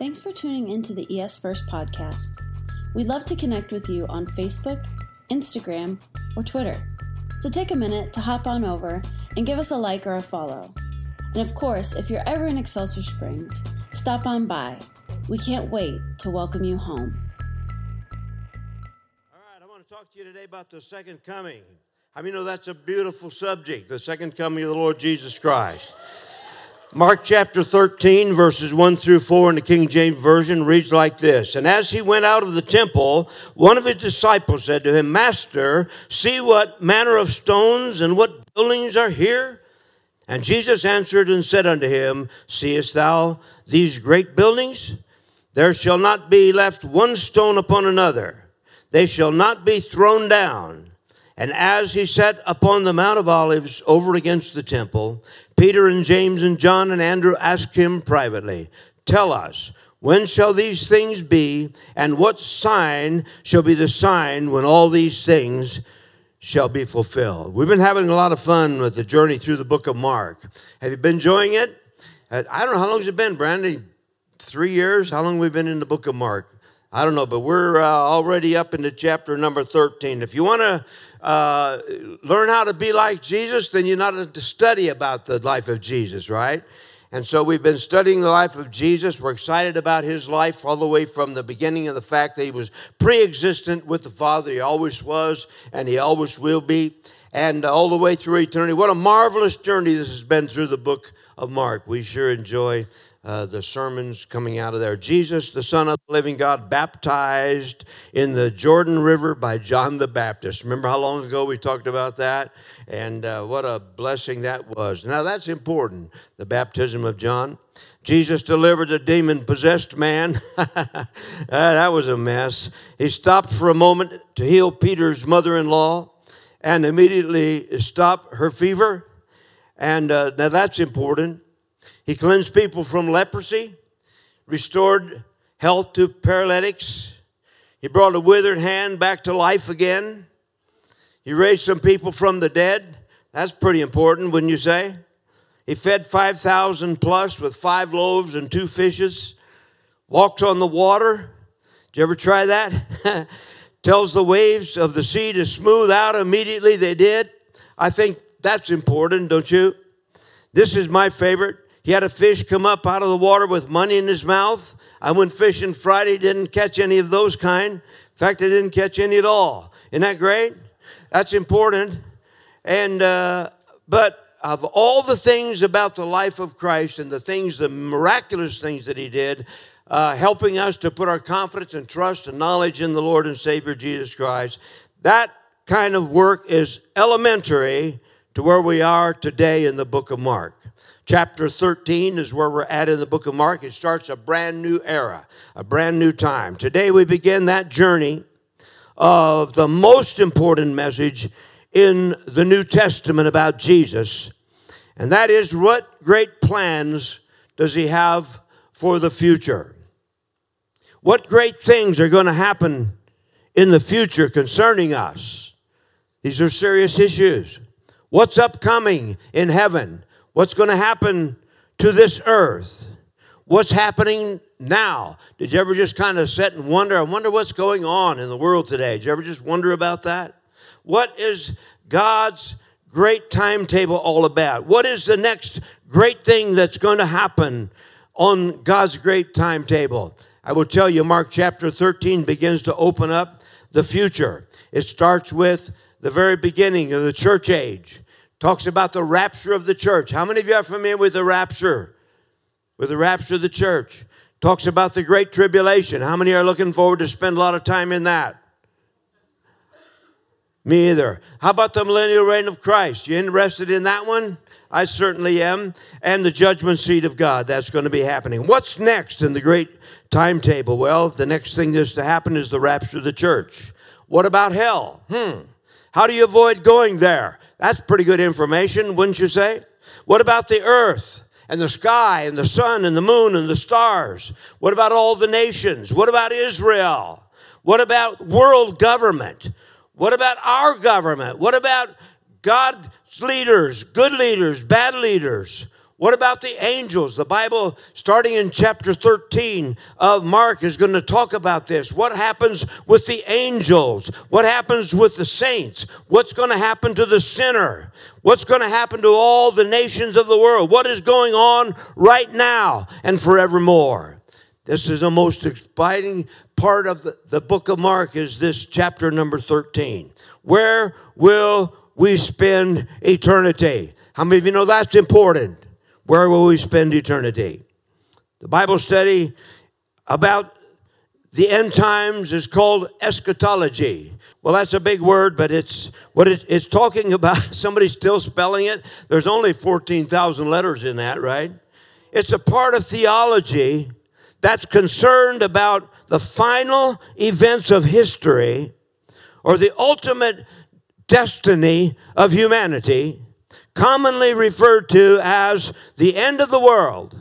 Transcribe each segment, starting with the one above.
Thanks for tuning into the ES First podcast. We'd love to connect with you on Facebook, Instagram, or Twitter. So take a minute to hop on over and give us a like or a follow. And of course, if you're ever in Excelsior Springs, stop on by. We can't wait to welcome you home. All right, I want to talk to you today about the second coming. I mean, know that's a beautiful subject, the second coming of the Lord Jesus Christ. Mark chapter 13, verses 1 through 4 in the King James Version reads like this And as he went out of the temple, one of his disciples said to him, Master, see what manner of stones and what buildings are here? And Jesus answered and said unto him, Seest thou these great buildings? There shall not be left one stone upon another, they shall not be thrown down. And as he sat upon the Mount of Olives over against the temple, Peter and James and John and Andrew asked him privately, Tell us, when shall these things be, and what sign shall be the sign when all these things shall be fulfilled? We've been having a lot of fun with the journey through the book of Mark. Have you been enjoying it? Uh, I don't know, how long has it been, Brandy? Three years? How long have we been in the book of Mark? I don't know, but we're uh, already up into chapter number 13. If you want to uh, learn how to be like Jesus, then you're not to study about the life of Jesus, right? And so we've been studying the life of Jesus. We're excited about his life all the way from the beginning of the fact that he was pre existent with the Father. He always was, and he always will be, and all the way through eternity. What a marvelous journey this has been through the book of Mark. We sure enjoy uh, the sermons coming out of there. Jesus, the Son of the living God, baptized in the Jordan River by John the Baptist. Remember how long ago we talked about that? And uh, what a blessing that was. Now, that's important, the baptism of John. Jesus delivered a demon possessed man. uh, that was a mess. He stopped for a moment to heal Peter's mother in law and immediately stopped her fever. And uh, now that's important. He cleansed people from leprosy, restored health to paralytics. He brought a withered hand back to life again. He raised some people from the dead. That's pretty important, wouldn't you say? He fed 5,000 plus with five loaves and two fishes. Walked on the water. Did you ever try that? Tells the waves of the sea to smooth out immediately. They did. I think that's important, don't you? This is my favorite. He had a fish come up out of the water with money in his mouth. I went fishing Friday, didn't catch any of those kind. In fact, I didn't catch any at all. Isn't that great? That's important. And, uh, but of all the things about the life of Christ and the things, the miraculous things that he did, uh, helping us to put our confidence and trust and knowledge in the Lord and Savior Jesus Christ, that kind of work is elementary to where we are today in the book of Mark. Chapter 13 is where we're at in the book of Mark. It starts a brand new era, a brand new time. Today we begin that journey of the most important message in the New Testament about Jesus, and that is what great plans does he have for the future? What great things are going to happen in the future concerning us? These are serious issues. What's upcoming in heaven? What's going to happen to this earth? What's happening now? Did you ever just kind of sit and wonder? I wonder what's going on in the world today. Did you ever just wonder about that? What is God's great timetable all about? What is the next great thing that's going to happen on God's great timetable? I will tell you, Mark chapter 13 begins to open up the future. It starts with the very beginning of the church age talks about the rapture of the church. How many of you are familiar with the rapture? With the rapture of the church. Talks about the great tribulation. How many are looking forward to spend a lot of time in that? Me either. How about the millennial reign of Christ? You interested in that one? I certainly am. And the judgment seat of God. That's going to be happening. What's next in the great timetable? Well, the next thing that's to happen is the rapture of the church. What about hell? Hmm. How do you avoid going there? That's pretty good information, wouldn't you say? What about the earth and the sky and the sun and the moon and the stars? What about all the nations? What about Israel? What about world government? What about our government? What about God's leaders, good leaders, bad leaders? What about the angels? The Bible, starting in chapter 13 of Mark, is going to talk about this. What happens with the angels? What happens with the saints? What's going to happen to the sinner? What's going to happen to all the nations of the world? What is going on right now and forevermore? This is the most exciting part of the, the book of Mark is this chapter number 13. Where will we spend eternity? How many of you know that's important? Where will we spend eternity? The Bible study about the end times is called eschatology. Well, that's a big word, but it's what it, it's talking about. Somebody's still spelling it. There's only 14,000 letters in that, right? It's a part of theology that's concerned about the final events of history or the ultimate destiny of humanity commonly referred to as the end of the world,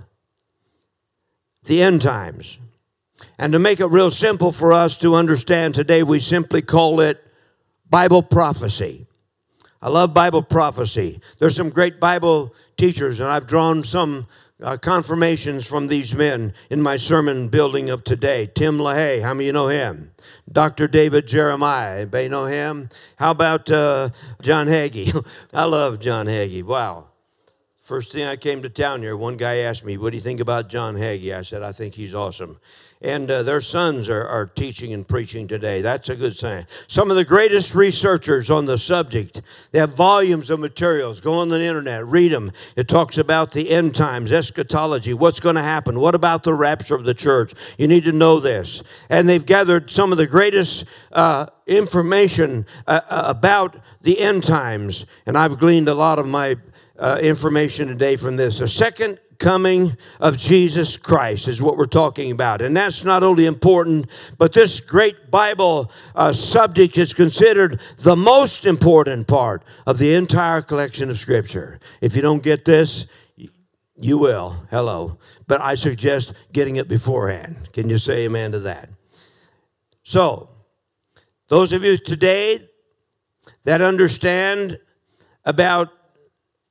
the end times. And to make it real simple for us to understand today, we simply call it Bible prophecy. I love Bible prophecy. There's some great Bible teachers, and I've drawn some uh, confirmations from these men in my sermon building of today. Tim LaHaye, how many you know him? Dr. David Jeremiah, anybody know him? How about uh, John Hagee? I love John Hagee. Wow. First thing I came to town here, one guy asked me, What do you think about John Hagee? I said, I think he's awesome and uh, their sons are, are teaching and preaching today. That's a good sign. Some of the greatest researchers on the subject, they have volumes of materials. Go on the internet, read them. It talks about the end times, eschatology, what's going to happen, what about the rapture of the church. You need to know this. And they've gathered some of the greatest uh, information uh, uh about the end times, and I've gleaned a lot of my uh, information today from this. The second coming of Jesus Christ is what we're talking about. And that's not only important, but this great Bible uh, subject is considered the most important part of the entire collection of Scripture. If you don't get this, you will. Hello. But I suggest getting it beforehand. Can you say amen to that? So, those of you today that understand about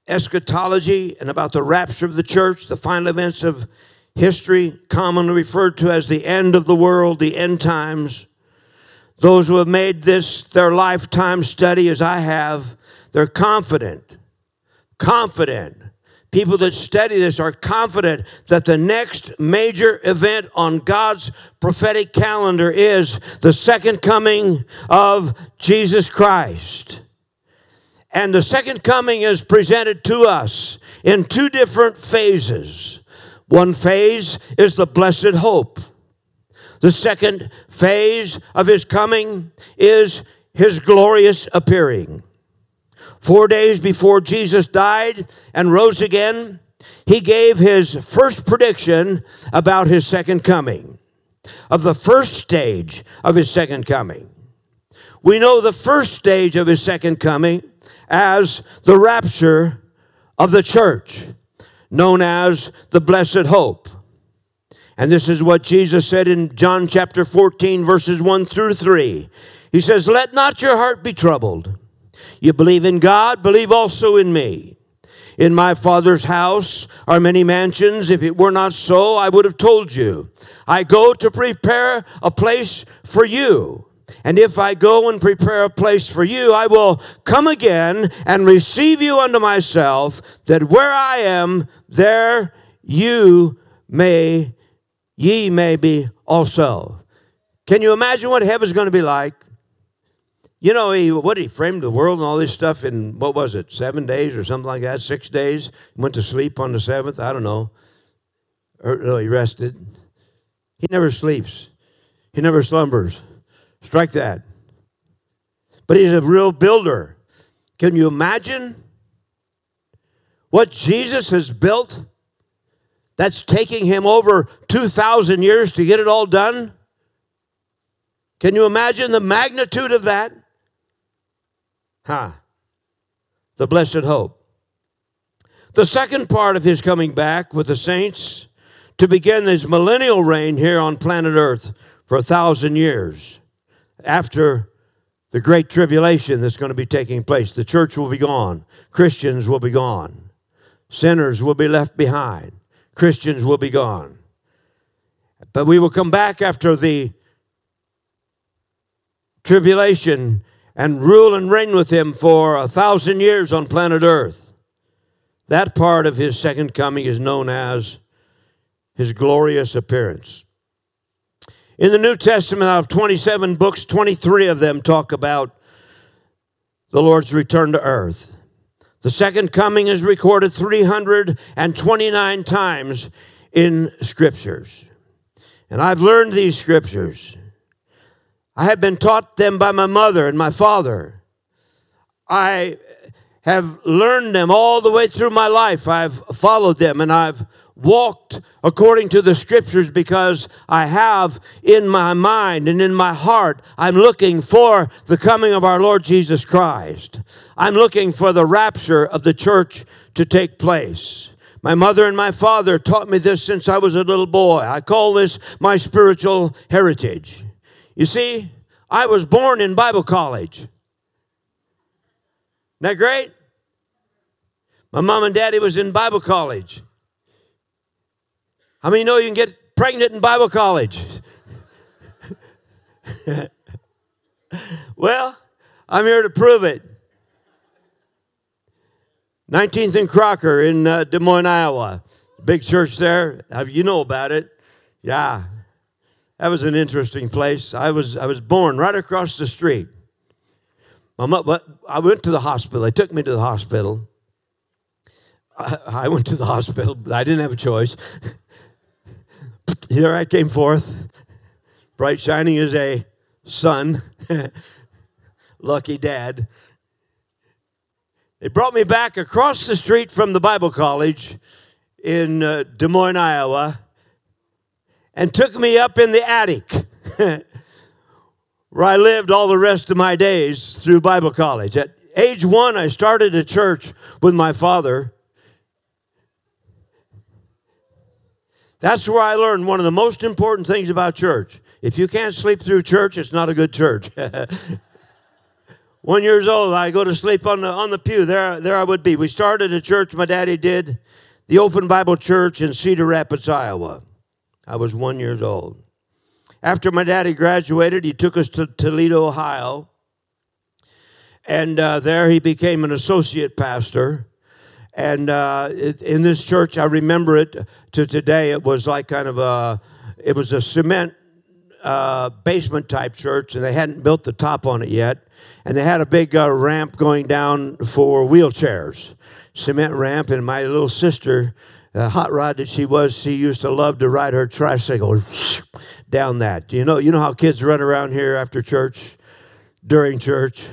eschatology and about the rapture of the church, the final events of history, commonly referred to as the end of the world, the end times. Those who have made this their lifetime study, as I have, they're confident, confident. People that study this are confident that the next major event on God's prophetic calendar is the second coming of Jesus Christ. And the second coming is presented to us in two different phases. One phase is the blessed hope. The second phase of his coming is his glorious appearing. Four days before Jesus died and rose again, he gave his first prediction about his second coming, of the first stage of his second coming. We know the first stage of his second coming as the rapture of the church, known as the blessed hope. And this is what Jesus said in John chapter 14, verses 1 through 3. He says, Let not your heart be troubled. You believe in God, believe also in me. In my Father's house are many mansions. If it were not so, I would have told you. I go to prepare a place for you. And if I go and prepare a place for you, I will come again and receive you unto myself, that where I am, there you may, ye may be also. Can you imagine what heaven's going to be like? You know, he what he framed the world and all this stuff in what was it, seven days or something like that, six days. Went to sleep on the seventh. I don't know. Or no, he rested. He never sleeps. He never slumbers. Strike that. But he's a real builder. Can you imagine what Jesus has built that's taking him over 2,000 years to get it all done? Can you imagine the magnitude of that? Huh. The blessed hope. The second part of his coming back with the saints to begin his millennial reign here on planet Earth for a thousand years after the great tribulation that's going to be taking place. The church will be gone, Christians will be gone. Sinners will be left behind. Christians will be gone. But we will come back after the tribulation and rule and reign with him for a thousand years on planet Earth. That part of his second coming is known as his glorious appearance. In the New Testament, out of 27 books, 23 of them talk about the Lord's return to earth. The second coming is recorded 329 times in scriptures. And I've learned these scriptures. I have been taught them by my mother and my father. I have learned them all the way through my life. I've followed them and I've walked according to the scriptures because I have in my mind and in my heart, I'm looking for the coming of our Lord Jesus Christ. I'm looking for the rapture of the church to take place. My mother and my father taught me this since I was a little boy. I call this my spiritual heritage. You see, I was born in Bible college. Isn't that great? My mom and daddy was in Bible college. How many know you can get pregnant in Bible college? well, I'm here to prove it. 19th and Crocker in uh, Des Moines, Iowa. Big church there. You know about it. Yeah. That was an interesting place. I was, I was born right across the street. My mom, I went to the hospital. They took me to the hospital. I, I went to the hospital, but I didn't have a choice. Here I came forth, bright shining as a sun. Lucky dad. They brought me back across the street from the Bible college in uh, Des Moines, Iowa, and took me up in the attic where I lived all the rest of my days through Bible college. At age one, I started a church with my father That's where I learned one of the most important things about church. If you can't sleep through church, it's not a good church. One years old, I go to sleep on the on the pew. There, there I would be. We started a church. My daddy did, the Open Bible Church in Cedar Rapids, Iowa. I was one years old. After my daddy graduated, he took us to Toledo, Ohio, and uh, there he became an associate pastor. And uh, in this church, I remember it to today. It was like kind of a, it was a cement uh, basement type church, and they hadn't built the top on it yet. And they had a big uh, ramp going down for wheelchairs, cement ramp. And my little sister, hot rod that she was, she used to love to ride her tricycle down that. You know, you know how kids run around here after church, during church.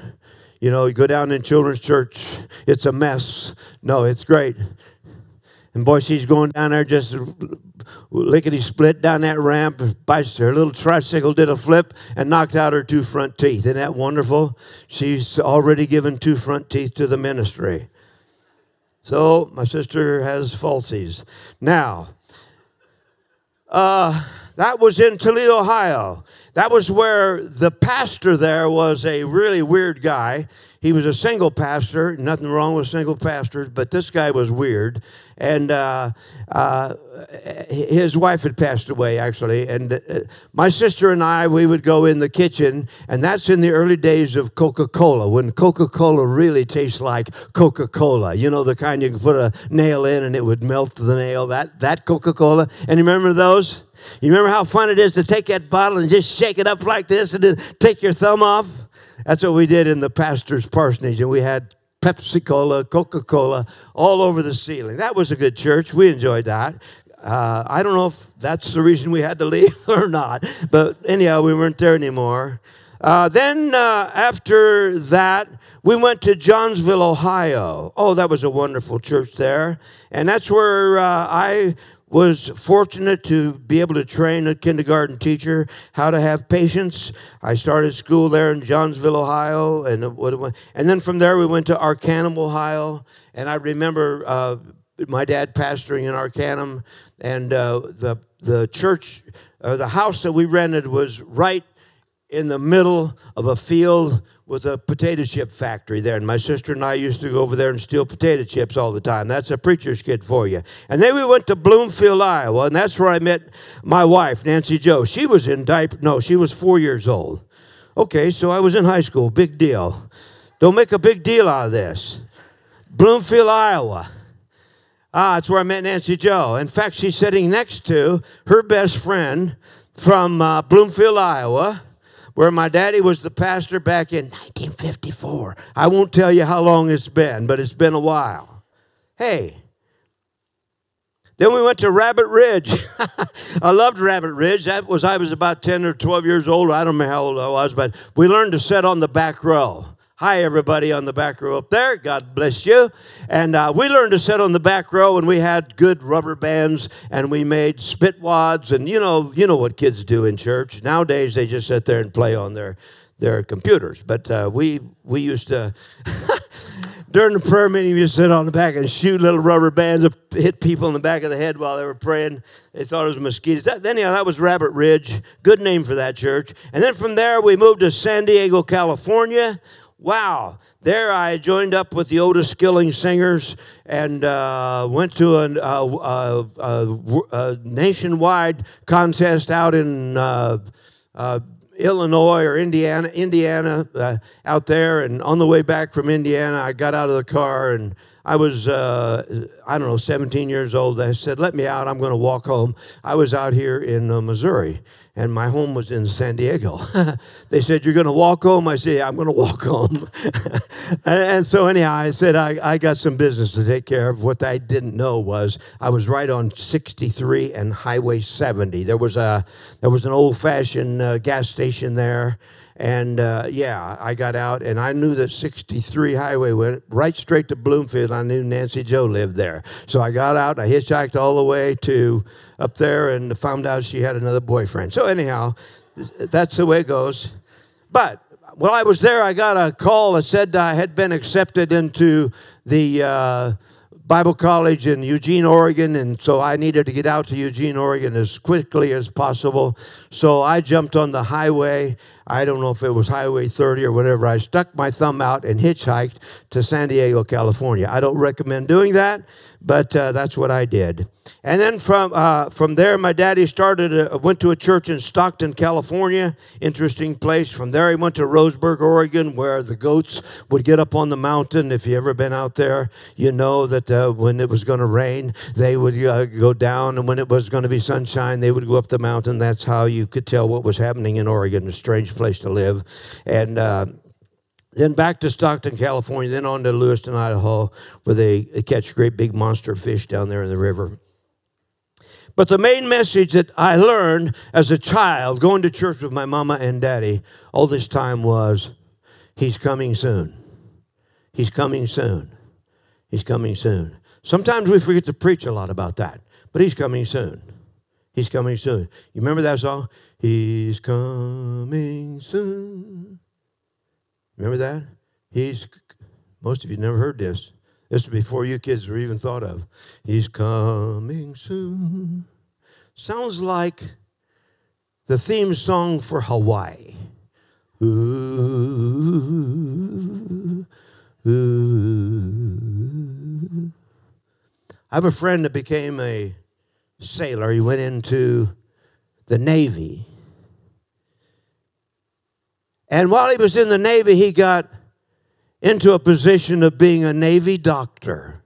You know, you go down in children's church, it's a mess. No, it's great. And boy, she's going down there just lickety split down that ramp. Her little tricycle did a flip and knocked out her two front teeth. Isn't that wonderful? She's already given two front teeth to the ministry. So my sister has falsies. Now, uh, that was in Toledo, Ohio. That was where the pastor there was a really weird guy. He was a single pastor, nothing wrong with single pastors, but this guy was weird. And uh, uh, his wife had passed away, actually. And uh, my sister and I, we would go in the kitchen, and that's in the early days of Coca Cola, when Coca Cola really tastes like Coca Cola. You know, the kind you can put a nail in and it would melt the nail, that, that Coca Cola. And you remember those? You remember how fun it is to take that bottle and just shake it up like this and then take your thumb off? That's what we did in the pastor's parsonage, and we had Pepsi Cola, Coca Cola all over the ceiling. That was a good church. We enjoyed that. Uh, I don't know if that's the reason we had to leave or not, but anyhow, we weren't there anymore. Uh, then uh, after that, we went to Johnsville, Ohio. Oh, that was a wonderful church there. And that's where uh, I was fortunate to be able to train a kindergarten teacher how to have patience. I started school there in Johnsville, Ohio, and and then from there we went to Arcanum, Ohio. And I remember uh, my dad pastoring in Arcanum, and uh, the the church, uh, the house that we rented was right in the middle of a field with a potato chip factory there. And my sister and I used to go over there and steal potato chips all the time. That's a preacher's kid for you. And then we went to Bloomfield, Iowa, and that's where I met my wife, Nancy Joe. She was in diaper, no, she was four years old. Okay, so I was in high school. Big deal. Don't make a big deal out of this. Bloomfield, Iowa. Ah, that's where I met Nancy Joe. In fact, she's sitting next to her best friend from uh, Bloomfield, Iowa, where my daddy was the pastor back in 1954. I won't tell you how long it's been, but it's been a while. Hey, then we went to Rabbit Ridge. I loved Rabbit Ridge. That was I was about 10 or 12 years old. I don't know how old I was, but we learned to sit on the back row. Hi, everybody on the back row up there. God bless you. And uh, we learned to sit on the back row, and we had good rubber bands, and we made spit wads, and you know, you know what kids do in church nowadays. They just sit there and play on their their computers. But uh, we we used to. during the prayer meeting, we sit on the back and shoot little rubber bands, hit people in the back of the head while they were praying. They thought it was mosquitoes. That, anyhow, that was Rabbit Ridge. Good name for that church. And then from there, we moved to San Diego, California wow, there I joined up with the Otis Skilling Singers and uh, went to a, a, a, a, nationwide contest out in uh, uh, Illinois or Indiana, Indiana uh, out there. And on the way back from Indiana, I got out of the car and I was, uh, I don't know, 17 years old. I said, let me out. I'm going to walk home. I was out here in uh, Missouri and my home was in San Diego. they said, You're going to walk home? I said, yeah, I'm going to walk home. and, so, anyhow, I said, I, I got some business to take care of. What I didn't know was I was right on 63 and Highway 70. There was, a, there was an old fashioned uh, gas station there. And uh, yeah, I got out and I knew that 63 highway went right straight to Bloomfield. I knew Nancy Joe lived there. So I got out, I hitchhiked all the way to up there and found out she had another boyfriend. So, anyhow, that's the way it goes. But while I was there, I got a call that said I had been accepted into the. Uh, Bible College in Eugene, Oregon, and so I needed to get out to Eugene, Oregon as quickly as possible. So I jumped on the highway. I don't know if it was Highway 30 or whatever. I stuck my thumb out and hitchhiked to San Diego, California. I don't recommend doing that, but uh, that's what I did. And then from uh, from there, my daddy started a, went to a church in Stockton, California. Interesting place. From there, he went to Roseburg, Oregon, where the goats would get up on the mountain. If you ever been out there, you know that uh, when it was going to rain, they would uh, go down, and when it was going to be sunshine, they would go up the mountain. That's how you could tell what was happening in Oregon. A strange place to live, and uh, then back to Stockton, California, then on to Lewiston, Idaho, where they catch great big monster fish down there in the river. But the main message that I learned as a child, going to church with my mama and daddy all this time was He's coming soon. He's coming soon. He's coming soon. Sometimes we forget to preach a lot about that, but He's coming soon. He's coming soon. You remember that song? He's coming soon. Remember that? He's, most of you never heard this. This is before you kids were even thought of. He's coming soon. Sounds like the theme song for Hawaii. Ooh, ooh. I have a friend that became a sailor. He went into the Navy. And while he was in the Navy, he got into a position of being a Navy doctor.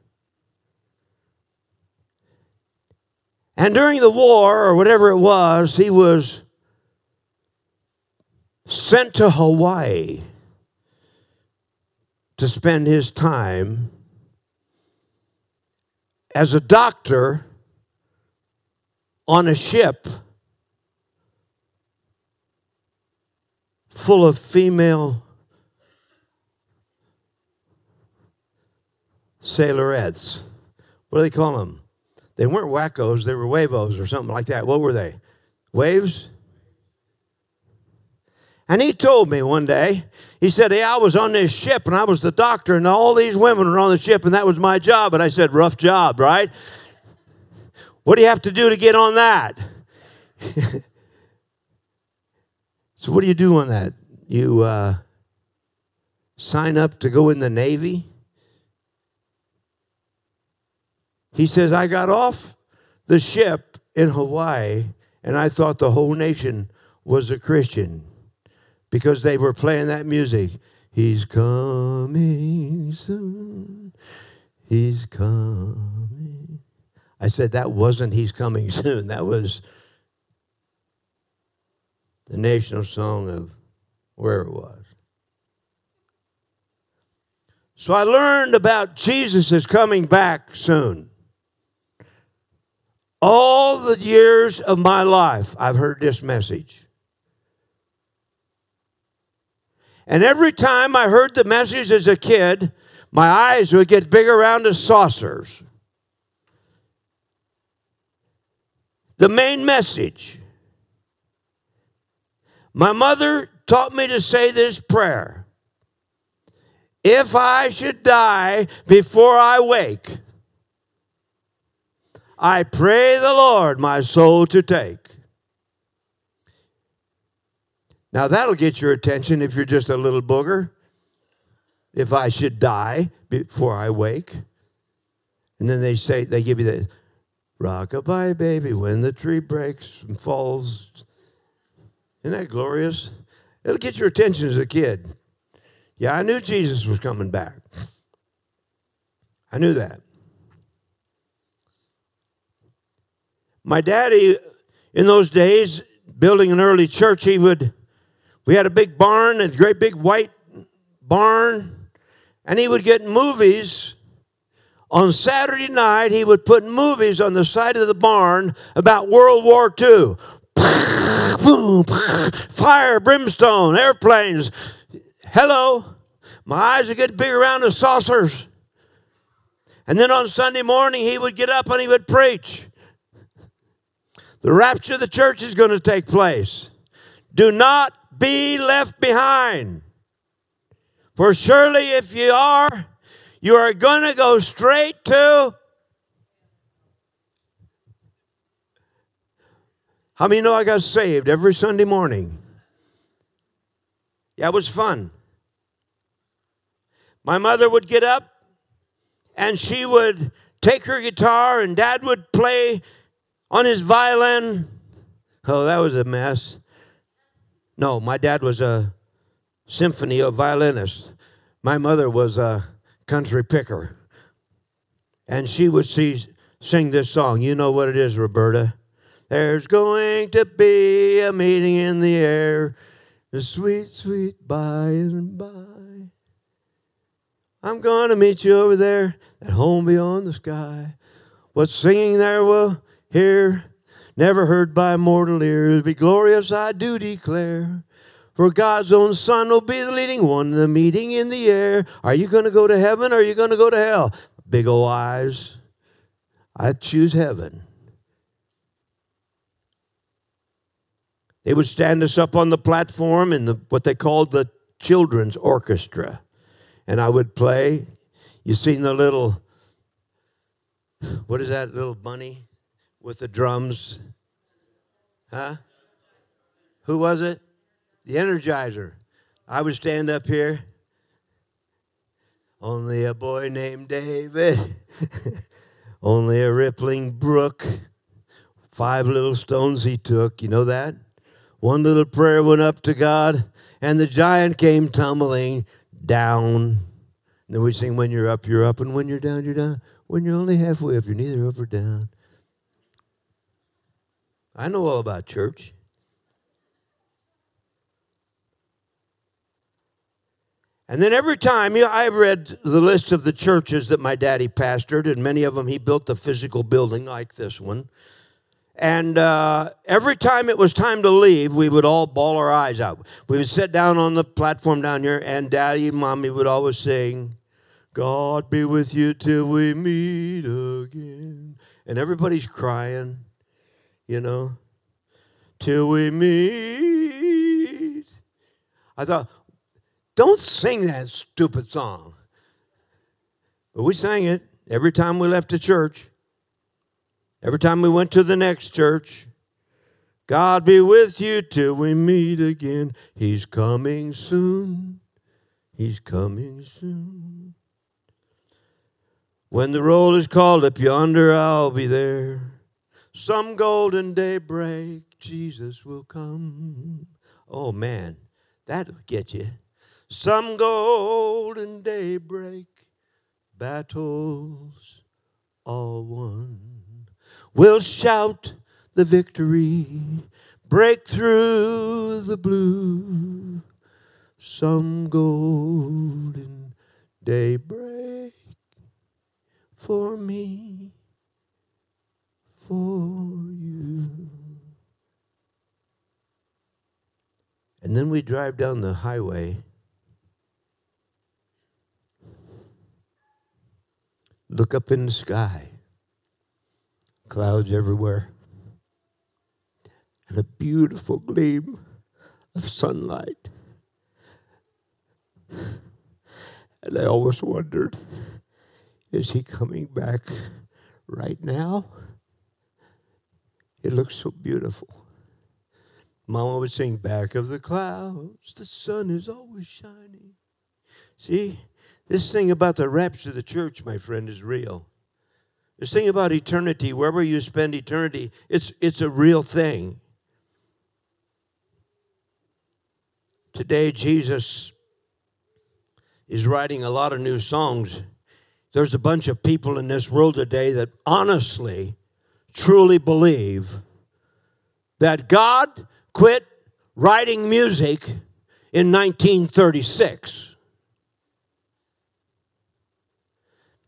And during the war, or whatever it was, he was sent to Hawaii to spend his time as a doctor on a ship full of female sailorettes. What do they call them? They weren't wackos, they were wavos or something like that. What were they? Waves? And he told me one day, he said, Hey, I was on this ship and I was the doctor, and all these women were on the ship, and that was my job. And I said, Rough job, right? What do you have to do to get on that? so, what do you do on that? You, uh, sign up to go in the Navy? He says, I got off the ship in Hawaii and I thought the whole nation was a Christian because they were playing that music. He's coming soon. He's coming. I said, that wasn't He's coming soon. That was the national song of where it was. So I learned about Jesus is coming back soon. All the years of my life, I've heard this message. And every time I heard the message as a kid, my eyes would get big around as saucers. The main message. My mother taught me to say this prayer If I should die before I wake, I pray the Lord my soul to take. Now that'll get your attention if you're just a little booger. If I should die before I wake. And then they say, they give you the rockabye baby when the tree breaks and falls. Isn't that glorious? It'll get your attention as a kid. Yeah, I knew Jesus was coming back. I knew that. My daddy, in those days, building an early church, he would we had a big barn, a great big white barn, and he would get movies. On Saturday night, he would put movies on the side of the barn about World War II. Fire, brimstone, airplanes. Hello. My eyes would get big around the saucers. And then on Sunday morning, he would get up and he would preach. The rapture of the church is going to take place. Do not be left behind. For surely if you are, you are going to go straight to. How many know I got saved every Sunday morning? Yeah, it was fun. My mother would get up and she would take her guitar, and dad would play on his violin. Oh, that was a mess. No, my dad was a symphony of violinist. My mother was a country picker. And she would see, sing this song. You know what it is, Roberta. There's going to be a meeting in the air, the sweet, sweet by and by. I'm going to meet you over there at home beyond the sky. What singing there will hear never heard by mortal ears. Be glorious, I do declare. For God's own Son will be the leading one, of the meeting in the air. Are you going to go to heaven or are you going to go to hell? Big old eyes. I choose heaven. They would stand us up on the platform in the, what they called the children's orchestra. And I would play. You've seen the little, what is that little bunny with the drums? Huh? Who was it? The Energizer. I would stand up here. Only a boy named David. Only a rippling brook. Five little stones he took. You know that? One little prayer went up to God, and the giant came tumbling down. And then we sing, When you're up, you're up, and when you're down, you're down. When you're only halfway up, you're neither up or down. I know all about church. And then every time you know, I read the list of the churches that my daddy pastored, and many of them he built a physical building like this one. And uh, every time it was time to leave, we would all bawl our eyes out. We would sit down on the platform down here, and daddy and mommy would always sing, God be with you till we meet again. And everybody's crying you know, till we meet. I thought, don't sing that stupid song. But we sang it every time we left the church, every time we went to the next church. God be with you till we meet again. He's coming soon. He's coming soon. When the roll is called up yonder, I'll be there. Some golden daybreak, Jesus will come. Oh man, that'll get you. Some golden daybreak, battles all won. We'll shout the victory, break through the blue. Some golden daybreak for me, for you. And then we drive down the highway. Look up in the sky, clouds everywhere, and a beautiful gleam of sunlight. And I always wondered is he coming back right now? It looks so beautiful. Mama would sing, Back of the clouds, the sun is always shining. See, this thing about the rapture of the church, my friend, is real. This thing about eternity, wherever you spend eternity, it's, it's a real thing. Today, Jesus is writing a lot of new songs. There's a bunch of people in this world today that honestly, truly believe that God quit writing music in 1936.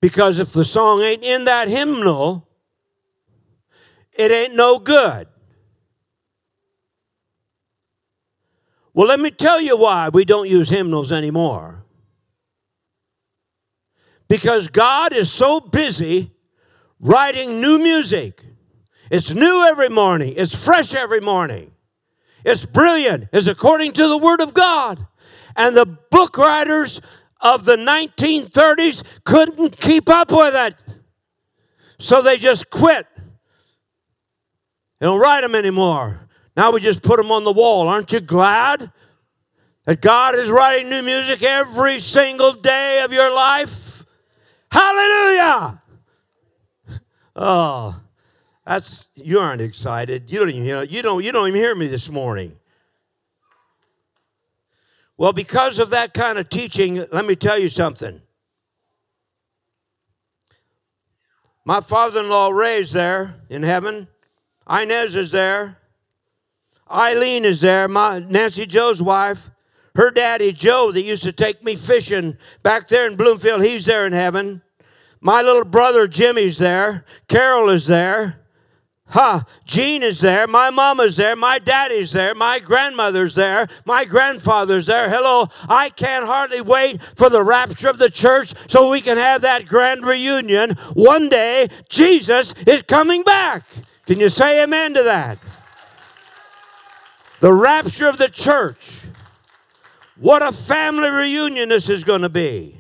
Because if the song ain't in that hymnal, it ain't no good. Well, let me tell you why we don't use hymnals anymore because God is so busy writing new music. It's new every morning, it's fresh every morning, it's brilliant, it's according to the Word of God. And the book writers of the 1930s couldn't keep up with it. So they just quit. They don't write them anymore. Now we just put them on the wall. Aren't you glad that God is writing new music every single day of your life? Hallelujah! Oh, that's you aren't excited. You don't even hear, you don't you don't even hear me this morning. Well, because of that kind of teaching, let me tell you something. My father-in-law Ray's there in heaven. Inez is there. Eileen is there, my Nancy Joe's wife. Her daddy, Joe, that used to take me fishing back there in Bloomfield, he's there in heaven. My little brother Jimmy's there. Carol is there. Ha, huh. Jean is there. My mama's there. My daddy's there. My grandmother's there. My grandfather's there. Hello. I can't hardly wait for the rapture of the church so we can have that grand reunion. One day, Jesus is coming back. Can you say amen to that? The rapture of the church. What a family reunion this is going to be.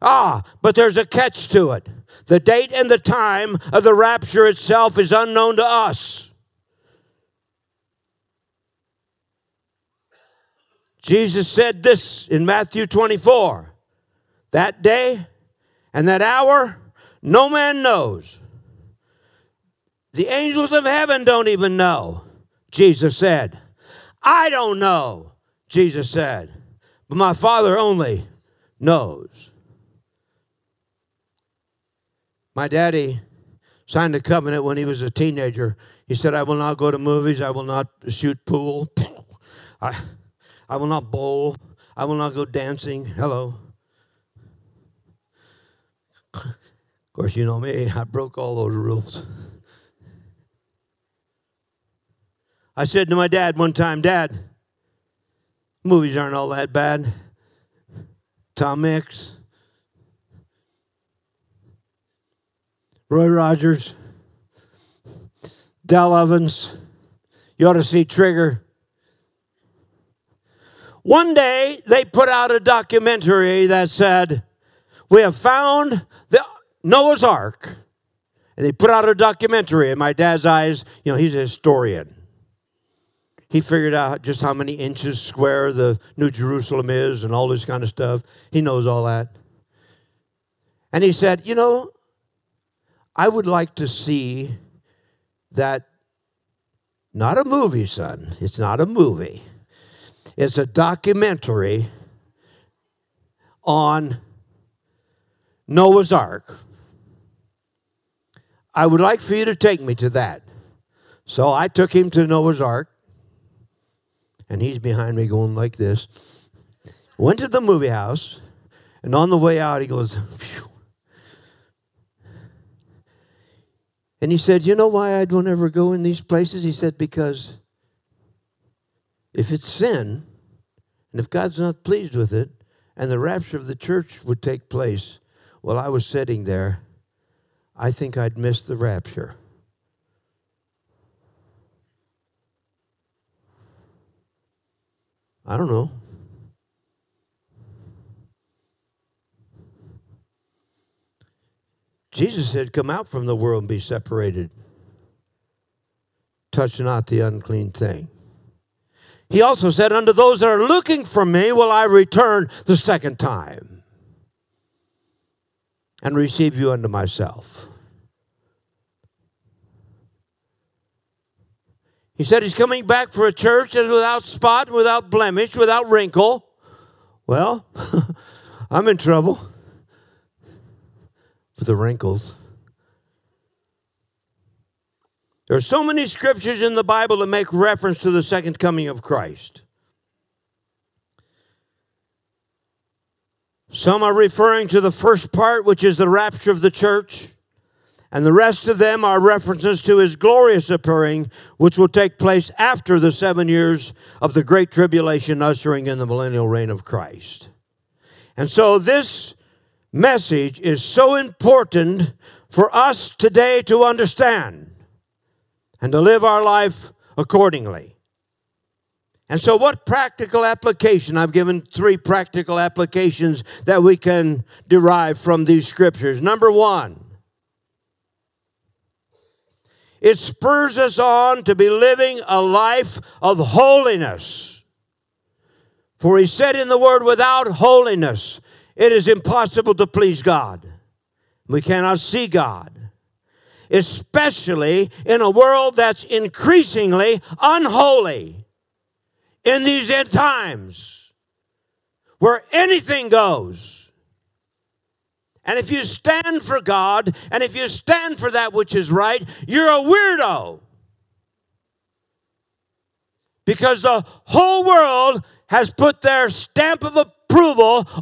Ah, but there's a catch to it. The date and the time of the rapture itself is unknown to us. Jesus said this in Matthew 24 that day and that hour, no man knows. The angels of heaven don't even know, Jesus said. I don't know, Jesus said, but my Father only knows. My daddy signed a covenant when he was a teenager. He said, I will not go to movies, I will not shoot pool, I, I will not bowl, I will not go dancing. Hello. Of course, you know me, I broke all those rules. I said to my dad one time, Dad, Movies aren't all that bad. Tom Mix, Roy Rogers, Dale Evans. You ought to see Trigger. One day they put out a documentary that said, We have found the Noah's Ark. And they put out a documentary. In my dad's eyes, you know, he's a historian. he figured out just how many inches square the New Jerusalem is and all this kind of stuff. He knows all that. And he said, You know, I would like to see that, not a movie, son. It's not a movie, it's a documentary on Noah's Ark. I would like for you to take me to that. So I took him to Noah's Ark, and he's behind me going like this. Went to the movie house, and on the way out, he goes, Phew. And he said, You know why I don't ever go in these places? He said, Because if it's sin, and if God's not pleased with it, and the rapture of the church would take place while I was sitting there, I think I'd miss the rapture. I don't know. Jesus said, Come out from the world and be separated. Touch not the unclean thing. He also said, Unto those that are looking for me will I return the second time and receive you unto myself. He said he's coming back for a church that is without spot, without blemish, without wrinkle. Well, I'm in trouble with the wrinkles. There are so many scriptures in the Bible that make reference to the second coming of Christ. Some are referring to the first part, which is the rapture of the church and the rest of them are references to his glorious appearing, which will take place after the seven years of the Great Tribulation, ushering in the millennial reign of Christ. And so, this message is so important for us today to understand and to live our life accordingly. And so, what practical application? I've given three practical applications that we can derive from these scriptures. Number one, it spurs us on to be living a life of holiness. For he said in the word, without holiness, it is impossible to please God. We cannot see God, especially in a world that's increasingly unholy in these end times where anything goes. And if you stand for God and if you stand for that which is right, you're a weirdo. Because the whole world has put their stamp of approval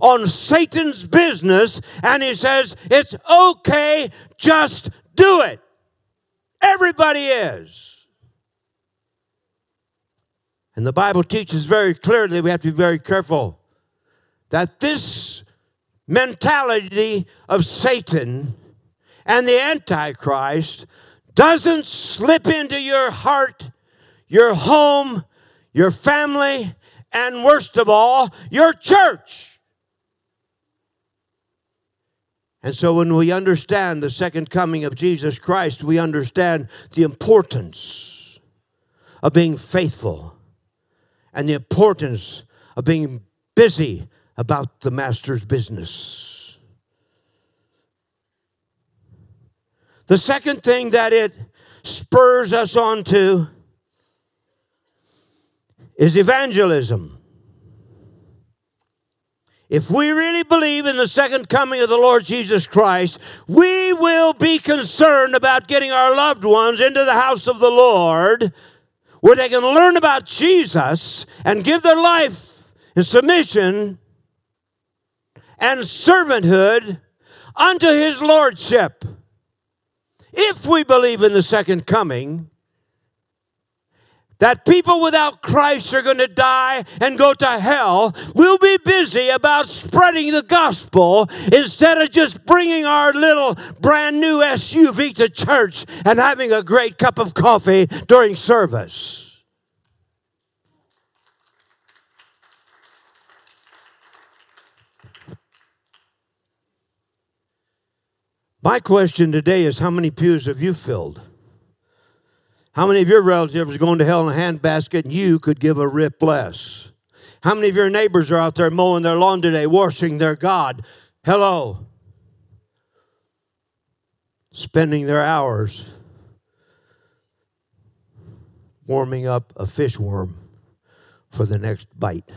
on Satan's business, and he says, it's okay, just do it. Everybody is. And the Bible teaches very clearly we have to be very careful that this mentality of Satan and the Antichrist doesn't slip into your heart, your home, your family, and worst of all, your church. And so, when we understand the second coming of Jesus Christ, we understand the importance of being faithful and the importance of being busy about the master's business. The second thing that it spurs us on to is evangelism. If we really believe in the second coming of the Lord Jesus Christ, we will be concerned about getting our loved ones into the house of the Lord where they can learn about Jesus and give their life in submission and servanthood unto his lordship. If we believe in the second coming, that people without Christ are going to die and go to hell, we'll be busy about spreading the gospel instead of just bringing our little brand new SUV to church and having a great cup of coffee during service. My question today is how many pews have you filled? How many of your relatives are going to hell in a handbasket and you could give a rip less? How many of your neighbors are out there mowing their lawn today, worshiping their God? Hello. Spending their hours warming up a fish worm for the next bite.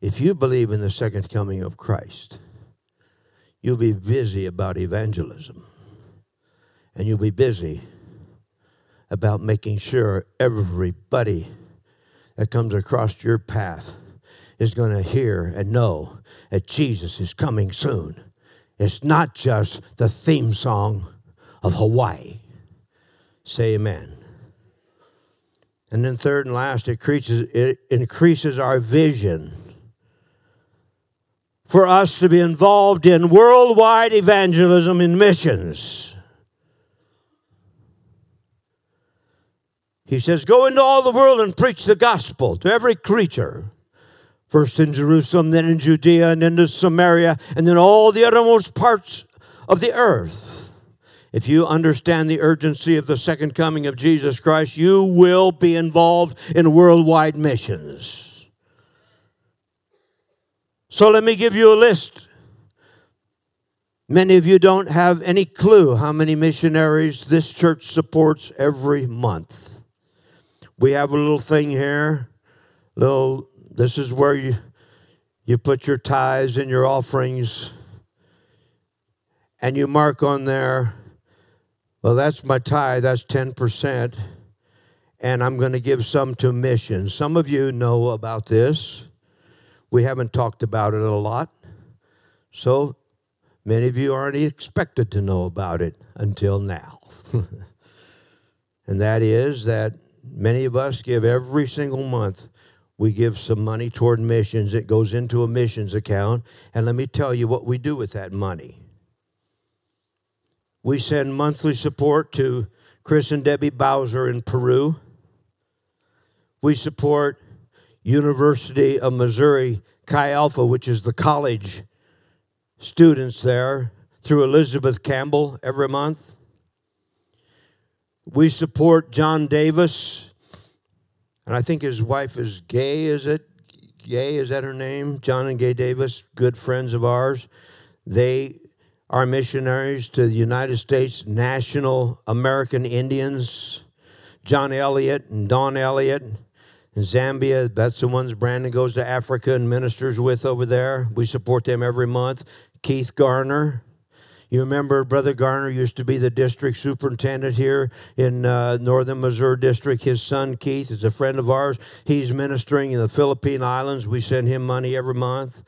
If you believe in the second coming of Christ, you'll be busy about evangelism. And you'll be busy about making sure everybody that comes across your path is going to hear and know that Jesus is coming soon. It's not just the theme song of Hawaii. Say amen. And then, third and last, it increases, it increases our vision for us to be involved in worldwide evangelism and missions. He says, Go into all the world and preach the gospel to every creature. First in Jerusalem, then in Judea, and into Samaria, and then all the uttermost parts of the earth. If you understand the urgency of the second coming of Jesus Christ, you will be involved in worldwide missions. So let me give you a list. Many of you don't have any clue how many missionaries this church supports every month we have a little thing here. Little, this is where you you put your tithes and your offerings, and you mark on there. Well, that's my tithe. That's ten percent, and I'm going to give some to missions. Some of you know about this. We haven't talked about it a lot, so many of you aren't expected to know about it until now. and that is that Many of us give every single month. We give some money toward missions. It goes into a missions account. And let me tell you what we do with that money. We send monthly support to Chris and Debbie Bowser in Peru. We support University of Missouri Chi Alpha, which is the college students there, through Elizabeth Campbell every month. We support John Davis, and I think his wife is Gay, is it? Gay, is that her name? John and Gay Davis, good friends of ours. They are missionaries to the United States National American Indians. John Elliott and Don Elliott in Zambia. That's the ones Brandon goes to Africa and ministers with over there. We support them every month. Keith Garner, you remember Brother Garner used to be the district superintendent here in uh, Northern Missouri District. His son Keith is a friend of ours. He's ministering in the Philippine Islands. We send him money every month.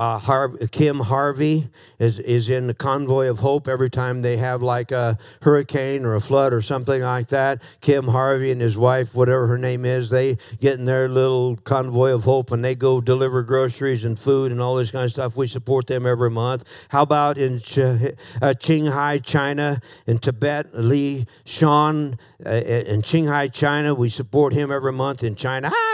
Uh, Kim Harvey is, is in the convoy of hope every time they have like a hurricane or a flood or something like that. Kim Harvey and his wife, whatever her name is, they get in their little convoy of hope and they go deliver groceries and food and all this kind of stuff. We support them every month. How about in Ch- uh, Qinghai, China, in Tibet, Li Sean uh, in Qinghai, China? We support him every month in China. Ha,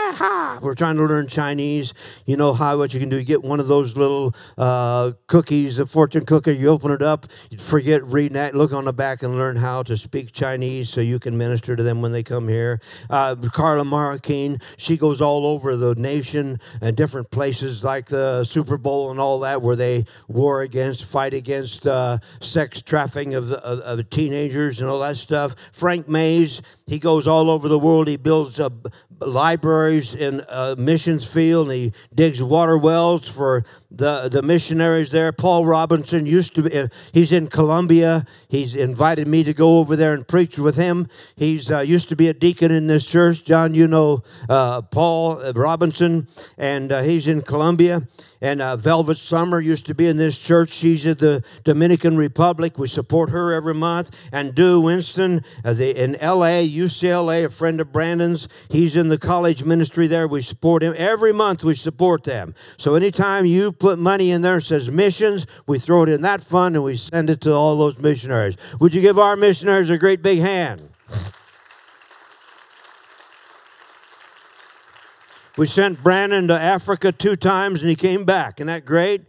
We're trying to learn Chinese. You know how what you can do? You get one of those little uh, cookies, a fortune cookie. You open it up, forget reading that, look on the back and learn how to speak Chinese so you can minister to them when they come here. Uh, Carla Marroquin, she goes all over the nation and different places like the Super Bowl and all that where they war against, fight against uh, sex trafficking of, of, of, teenagers and all that stuff. Frank Mays, he goes all over the world. He builds uh, libraries in a missions field and he digs water wells for the, the missionaries there. Paul Robinson used to be, he's in Colombia. He's invited me to go over there and preach with him. He's uh, used to be a deacon in this church. John, you know uh, Paul Robinson, and uh, he's in Colombia. And uh, Velvet Summer used to be in this church. She's at the Dominican Republic. We support her every month. And Do Winston uh, the, in LA, UCLA, a friend of Brandon's. He's in the college ministry there. We support him. Every month we support them. So anytime you put money in there says missions, we throw it in that fund and we send it to all those missionaries. Would you give our missionaries a great big hand? We sent Brandon to Africa two times and he came back. Isn't that great?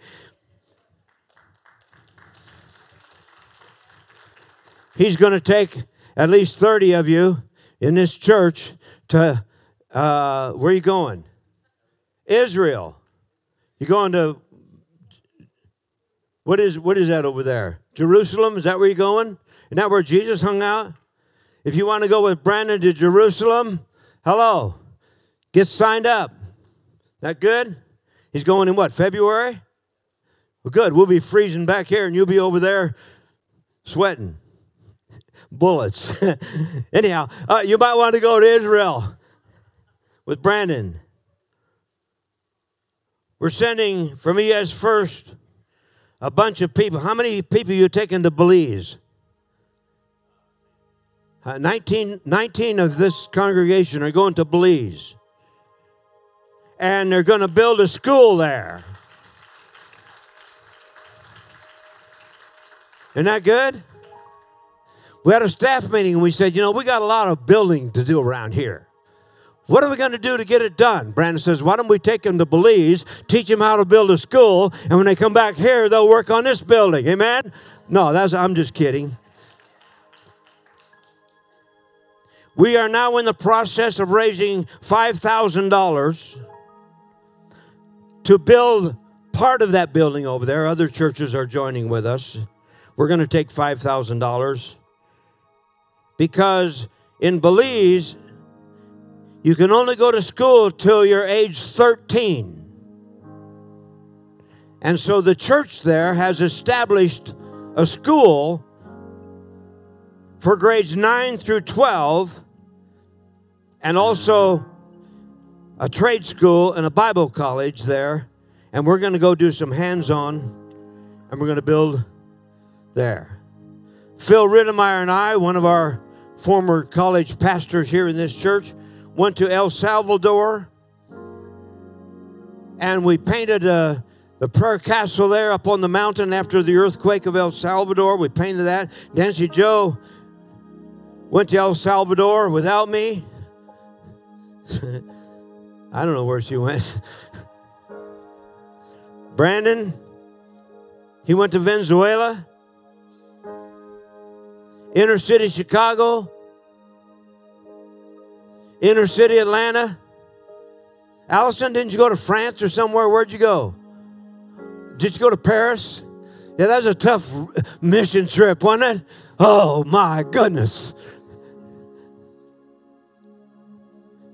He's going to take at least 30 of you in this church to, uh, where are you going? Israel. You're going to, what is, what is that over there? Jerusalem? Is that where you're going? Isn't that where Jesus hung out? If you want to go with Brandon to Jerusalem, hello, get signed up. That good? He's going in what, February? Well, good. We'll be freezing back here and you'll be over there sweating bullets. Anyhow, uh, you might want to go to Israel with Brandon. We're sending from ES First a bunch of people. How many people you taking to Belize? Uh, 19, 19 of this congregation are going to Belize. And they're going to build a school there. Isn't that good? We had a staff meeting and we said, you know, we got a lot of building to do around here. What are we going to do to get it done? Brandon says, why don't we take them to Belize, teach them how to build a school, and when they come back here, they'll work on this building. Amen? No, that's I'm just kidding. We are now in the process of raising $5,000 to build part of that building over there. Other churches are joining with us. We're going to take $5,000 because in Belize, you can only go to school till you're age 13. And so the church there has established a school for grades 9 through 12 and also a trade school and a Bible college there. And we're going to go do some hands on and we're going to build there. Phil Rittemeyer and I, one of our former college pastors here in this church, went to El Salvador and we painted uh, the prayer castle there up on the mountain after the earthquake of El Salvador. We painted that. Nancy Joe went to El Salvador without me. I don't know where she went. Brandon, he went to Venezuela, inner city Chicago, inner city Atlanta. Allison, didn't you go to France or somewhere? Where'd you go? Did you go to Paris? Yeah, that was a tough mission trip, wasn't it? Oh my goodness.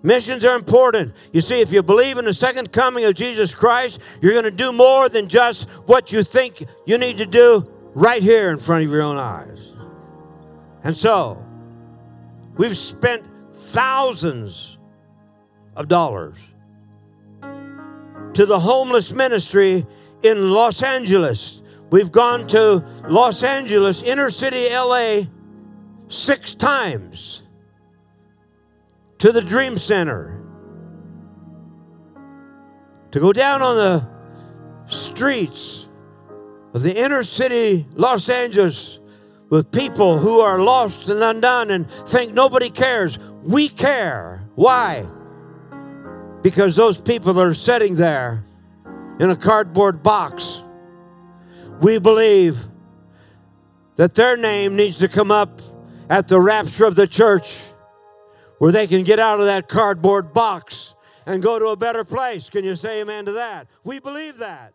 Missions are important. You see, if you believe in the second coming of Jesus Christ, you're going to do more than just what you think you need to do right here in front of your own eyes. And so, we've spent thousands of dollars to the homeless ministry in Los Angeles. We've gone to Los Angeles, inner city LA, six times to the Dream Center, to go down on the streets of the inner city Los Angeles with people who are lost and undone and think nobody cares. We care. Why? Because those people that are sitting there in a cardboard box. We believe that their name needs to come up at the rapture of the church where they can get out of that cardboard box and go to a better place. Can you say amen to that? We believe that.